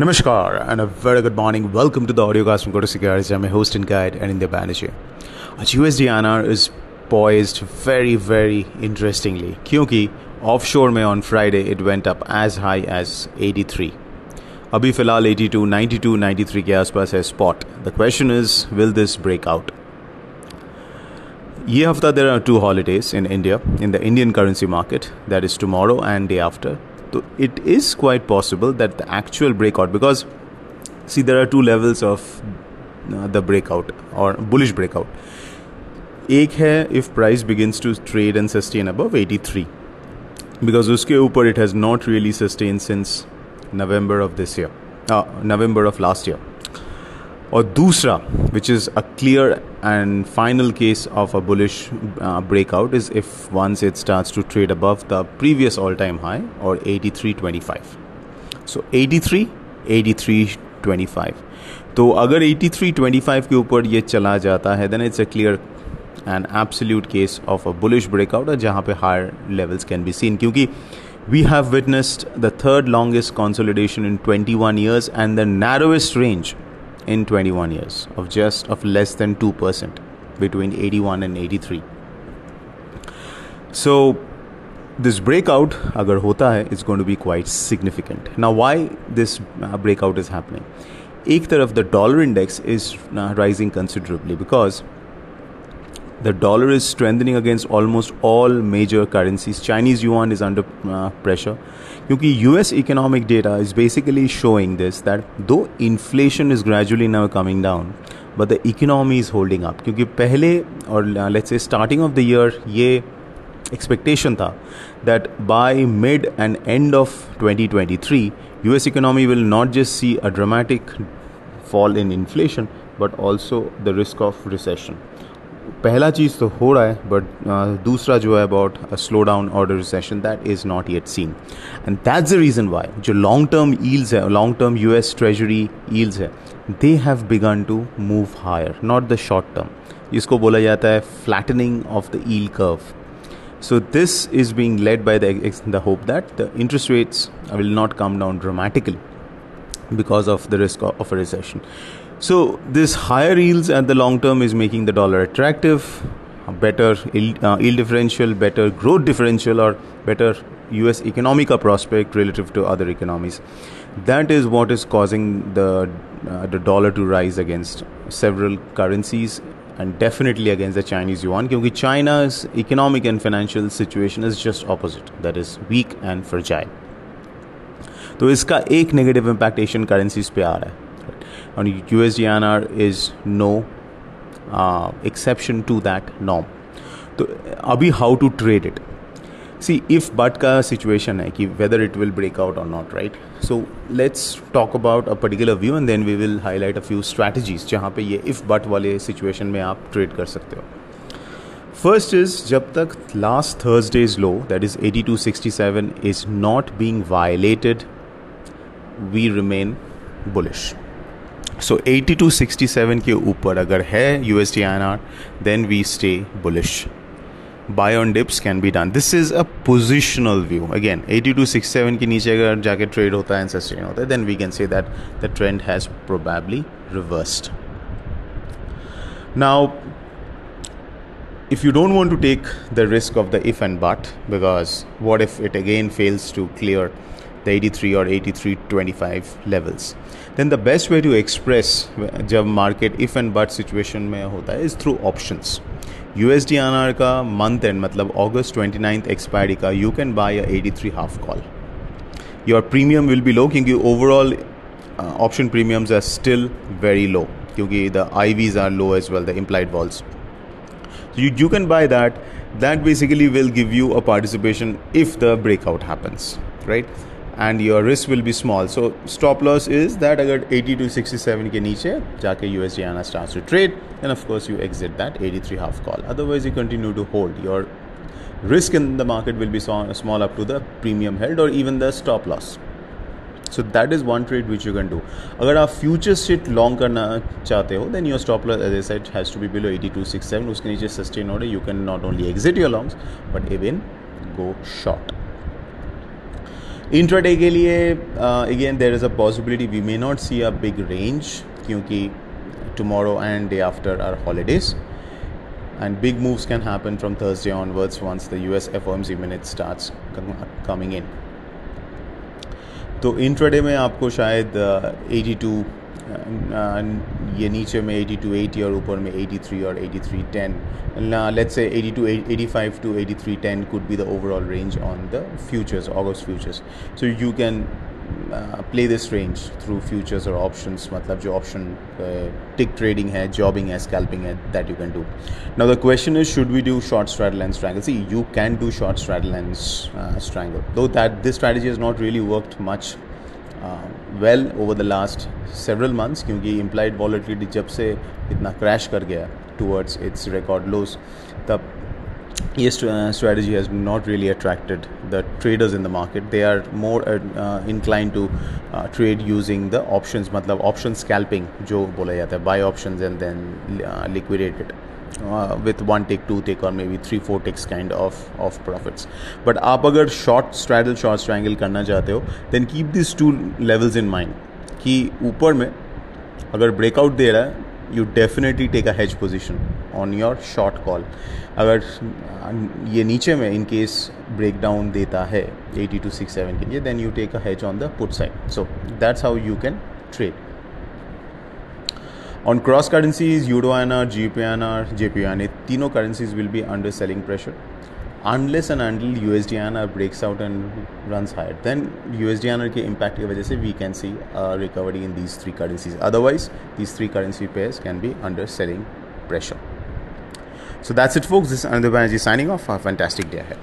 Namaskar and a very good morning. Welcome to the audiocast from Kotak Security. I'm your host and guide, Anindya Banerjee. आज USD INR is poised very, very interestingly क्योंकि offshore may on Friday it went up as high as 83. अभी फिलहाल 82, 92, 93 के आसपास है spot. The question is, will this break out? ये हफ्ता there are two holidays in India in the Indian currency market. That is tomorrow and day after. So it is quite possible that the actual breakout because see there are two levels of uh, the breakout or bullish breakout. एक है if price begins to trade and sustain above 83 because उसके ऊपर it has not really sustained since November of this year, uh, November of last year. और दूसरा which is a clear and final case of a bullish breakout is if once it starts to trade above the previous all time high और 83.25 सो 83 83.25 तो अगर 83.25 के ऊपर ये चला जाता है then it's a clear and absolute case of a bullish breakout जहाँ पे higher levels can be seen क्योंकि we have witnessed the third longest consolidation in 21 years and the narrowest range in 21 years of just of less than 2% between 81 and 83 so this breakout agar hota hai is going to be quite significant. Now why this uh, breakout is happening? Ek taraf the dollar index is uh, rising considerably because the dollar is strengthening against almost all major currencies. Chinese yuan is under uh, pressure. Because US economic data is basically showing this that though inflation is gradually now coming down, but the economy is holding up. Because pehle or uh, let's say starting of the year, ye expectation tha that by mid and end of 2023, US economy will not just see a dramatic fall in inflation, but also the risk of recession. पहला चीज़ तो हो रहा है but दूसरा जो है about slow down order recession that is not yet seen and that's the reason why जो long term yields है long term U S treasury yields है they have begun to move higher not the short term इसको बोला जाता है flattening of the yield curve So this is being led by the, the hope that the interest rates will not come down dramatically because of the risk of. So this higher yields at the long term is making the dollar attractive, better yield, uh, yield differential, better growth differential, or better U.S. economic prospect relative to other economies. That is what is causing the uh, the dollar to rise against several currencies and definitely against the Chinese yuan because China's economic and financial situation is just opposite that is weak and fragile. तो इसका एक negative impact Asian currencies पे आ रहा है and USDNR is no uh, exception to that norm. तो अभी how to trade it see if but का situation है कि whether it will break out और not right so let's talk about a particular view and then we will highlight a few strategies जहाँ पे ये if but वाले situation में आप ट्रेड कर सकते हो। फ़र्स्ट इज़ जब तक last Thursday's low that is 8267 is not being violated we remain bullish so 80 two 67 के ऊपर अगर है U S T I R then we stay bullish buy on dips can be done this is a positional view again 80 two 67 के नीचे अगर जाके trade होता है एंड सस्टेन होता है then we can say that the trend has probably reversed now if you don't want to take the risk of the if and but, because what if it again fails to clear the 83 or 83.25 levels. Then the best way to express जब market if and but situation में होता is through options. USD INR का month end मतलब August 29th expiry का you can buy a 83 half call. Your premium will be low क्योंकि overall uh, option premiums are still very low क्योंकि the IVs are low as well the implied vols. So you, you can buy that. That basically will give you a participation if the breakout happens, right? And your risk will be small so stop loss is that अगर 80 two 67 के नीचे जाके U S आना start to trade and of course you exit that 83 three half call otherwise you continue to hold your risk in the market will be small up to the premium held और even the stop loss so that is one trade which you can do अगर आप future state long करना चाहते हो then your stop loss as a set has to be below eighty two six seven उसके नीचे sustain हो रहे you can not only exit your longs but even go short intraday के लिए again there is a possibility we may not see a big range क्योंकि tomorrow and day after are holidays and big moves can happen from Thursday onwards once the U S F M C minute start coming in तो intraday में आपको शायद eighty two ये नीचे में 82 80 और ऊपर में 83 और 83 10 let's say 82 85 to 83 10 could be the overall range on the futures august futures so you can uh, play this range through futures or options मतलब जो option uh, tick trading है jobbing है scalping है that you can do now the question is should we do short straddle and strangle see you can do short straddle and uh, strangle though that this strategy has not really worked well over the last several months क्योंकि implied volatility जब से इतना crash कर गया towards its record loss तब ये strategy has not really attracted the traders in the market they are more uh, inclined to uh, trade using the options मतलब option scalping जो बोला जाता है buy options and then uh, liquidate it uh, with one tick, two tick, or maybe three, four ticks kind of of profits. But आप अगर short straddle, short triangle करना चाहते हो, then keep these two levels in mind. कि ऊपर में अगर breakout दे रहा है you definitely take a hedge position on your short call अगर ये नीचे में इन केस ब्रेक डाउन देता है एटी टू 67 के लिए then you take a hedge on the put side so that's how you can trade on cross currencies euro N R G P N R J P N A तीनों currencies will be under selling pressure unless and अंडल U S D N R breaks out and run higher then U S D N R के impact की वजह से we can see recovery in these three currencies otherwise these three currency pairs can be under selling pressure So that's it, folks. This is Anindya Banerjee signing off. A fantastic day ahead.